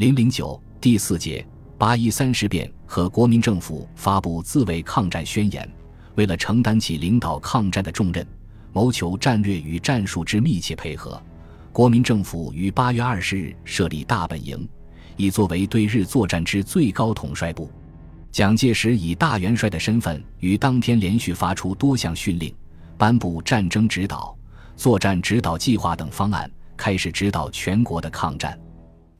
零零九第四节八一三事变和国民政府发布自卫抗战宣言。为了承担起领导抗战的重任，谋求战略与战术之密切配合，国民政府于八月二十日设立大本营，以作为对日作战之最高统帅部。蒋介石以大元帅的身份，于当天连续发出多项训令，颁布战争指导、作战指导计划等方案，开始指导全国的抗战。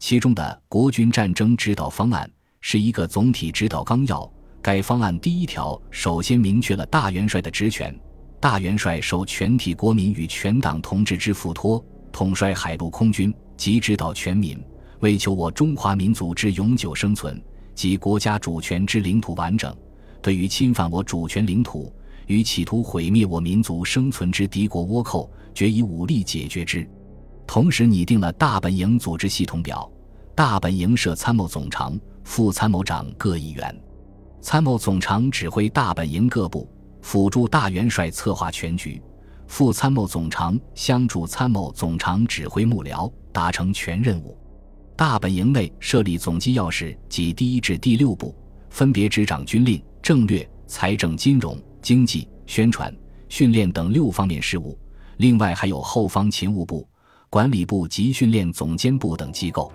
其中的《国军战争指导方案》是一个总体指导纲要。该方案第一条首先明确了大元帅的职权：大元帅受全体国民与全党同志之付托，统帅海陆空军，及指导全民，为求我中华民族之永久生存及国家主权之领土完整，对于侵犯我主权领土与企图毁灭我民族生存之敌国倭寇，决以武力解决之。同时拟定了大本营组织系统表：大本营设参谋总长、副参谋长各一员。参谋总长指挥大本营各部，辅助大元帅策划全局；副参谋总长相助参谋总长指挥幕僚，达成全任务。大本营内设立总机要室及第一至第六部，分别执掌军令、政略、财政、金融、经济、宣传、训练等六方面事务。另外还有后方勤务部、管理部及训练总监部等机构。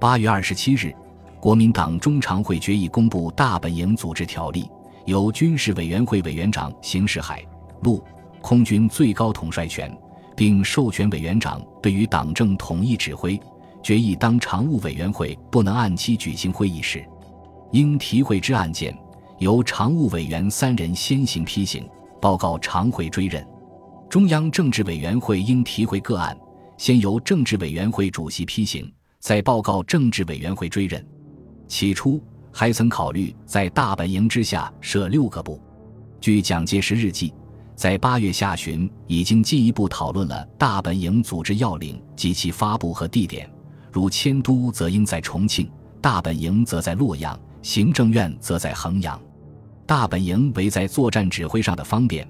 八月二十七日。国民党中常会决议公布大本营组织条例，由军事委员会委员长行使海陆空军最高统帅权，并授权委员长对于党政统一指挥。决议当常务委员会不能按期举行会议时，应提会之案件，由常务委员三人先行批行，报告常会追认。中央政治委员会应提会个案，先由政治委员会主席批行，再报告政治委员会追认。起初还曾考虑在大本营之下设六个部。据蒋介石日记，在八月下旬已经进一步讨论了大本营组织要领及其发布和地点，如迁都则应在重庆，大本营则在洛阳，行政院则在衡阳。大本营为在作战指挥上的方便，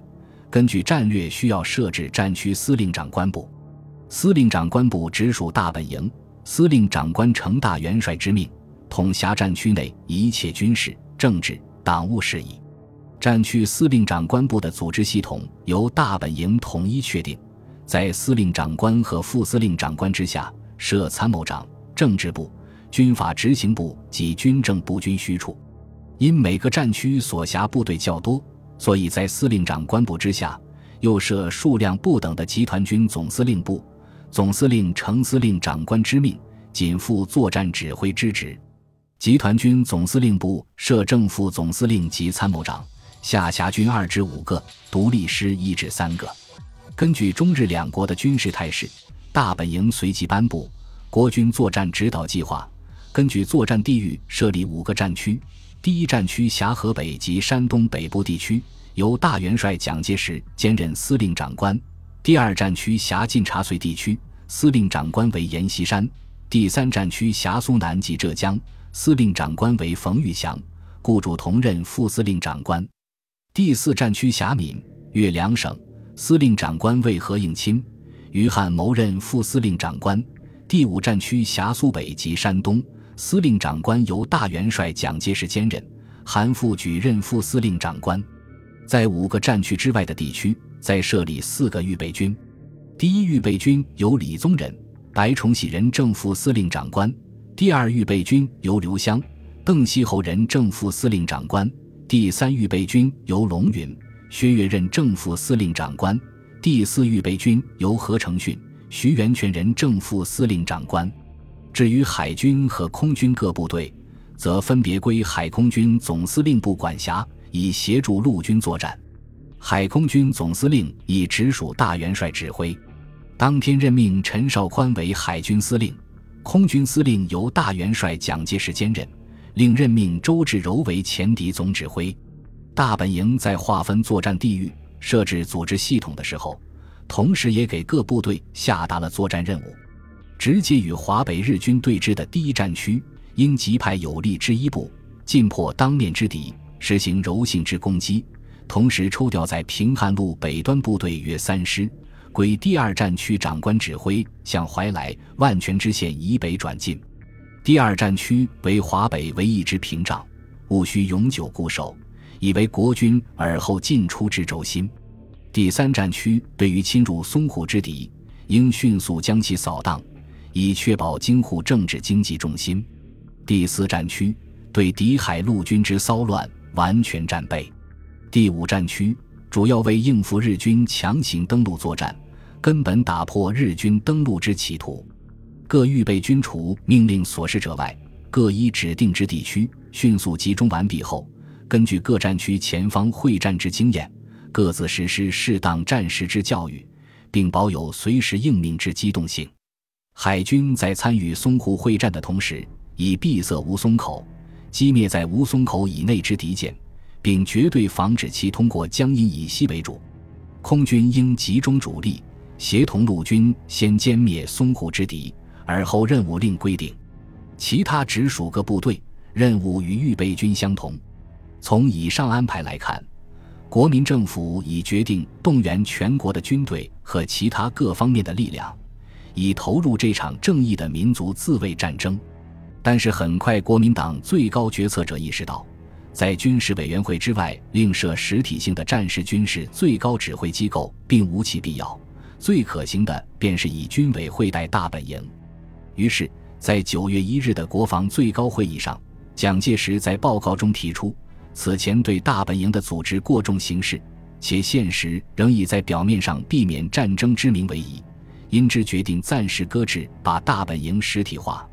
根据战略需要设置战区司令长官部，司令长官部直属大本营，司令长官承大元帅之命。统辖战区内一切军事、政治、党务事宜。战区司令长官部的组织系统由大本营统一确定，在司令长官和副司令长官之下设参谋长、政治部、军法执行部及军政部军需处。因每个战区所辖部队较多，所以在司令长官部之下又设数量不等的集团军总司令部，总司令程司令长官之命，仅负作战指挥之职。集团军总司令部设正副总司令及参谋长，下辖军二至五个，独立师一至三个。根据中日两国的军事态势，大本营随即颁布国军作战指导计划。根据作战地域设立五个战区：第一战区辖河北及山东北部地区，由大元帅蒋介石兼任司令长官；第二战区辖晋察绥地区，司令长官为阎锡山；第三战区辖苏南及浙江。司令长官为冯玉祥，雇主同任副司令长官。第四战区辖闽粤两省，司令长官为何应钦、余汉谋任副司令长官。第五战区辖苏北及山东，司令长官由大元帅蒋介石兼任，韩复举任副司令长官。在五个战区之外的地区，再设立四个预备军。第一预备军由李宗仁、白崇禧任正副司令长官。第二预备军由刘湘、邓锡侯任正副司令长官；第三预备军由龙云、薛岳任正副司令长官；第四预备军由何成训、徐源泉任正副司令长官。至于海军和空军各部队，则分别归海空军总司令部管辖，以协助陆军作战。海空军总司令以直属大元帅指挥。当天任命陈绍宽为海军司令。空军司令由大元帅蒋介石兼任，另任命周至柔为前敌总指挥。大本营在划分作战地域、设置组织系统的时候，同时也给各部队下达了作战任务。直接与华北日军对峙的第一战区，应急派有力之一部，进破当面之敌，实行柔性之攻击；同时抽调在平汉路北端部队约三师。归第二战区长官指挥，向怀来、万全支线以北转进。第二战区为华北唯一之屏障，务须永久固守，以为国军尔后进出之轴心。第三战区对于侵入淞沪之敌，应迅速将其扫荡，以确保京沪政治经济重心。第四战区对敌海陆军之骚乱完全战备。第五战区主要为应付日军强行登陆作战，根本打破日军登陆之企图。各预备军除命令所示者外，各依指定之地区迅速集中完毕后，根据各战区前方会战之经验，各自实施适当战时之教育，并保有随时应命之机动性。海军在参与淞沪会战的同时，以闭塞吴淞口，击灭在吴淞口以内之敌舰，并绝对防止其通过江阴以西为主。空军应集中主力，协同陆军先歼灭淞沪之敌。而后任务另规定，其他直属各部队任务与预备军相同。从以上安排来看，国民政府已决定动员全国的军队和其他各方面的力量，以投入这场正义的民族自卫战争。但是，很快国民党最高决策者意识到，在军事委员会之外另设实体性的战时军事最高指挥机构并无其必要，最可行的便是以军委会代大本营。于是，在九月一日的国防最高会议上，蒋介石在报告中提出，此前对大本营的组织过重形式，且现实仍以在表面上避免战争之名为宜，因之决定暂时搁置把大本营实体化，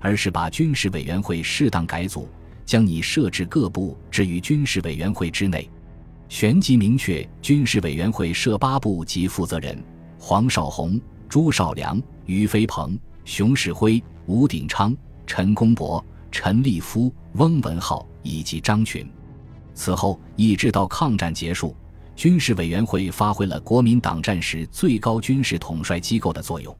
而是把军事委员会适当改组，将你设置各部置于军事委员会之内，旋即明确军事委员会设八部及负责人：黄绍竑、朱绍良、俞飞鹏。熊式辉、吴鼎昌、陈公博、陈立夫、翁文浩以及张群。此后一直到抗战结束，军事委员会发挥了国民党战时最高军事统帅机构的作用。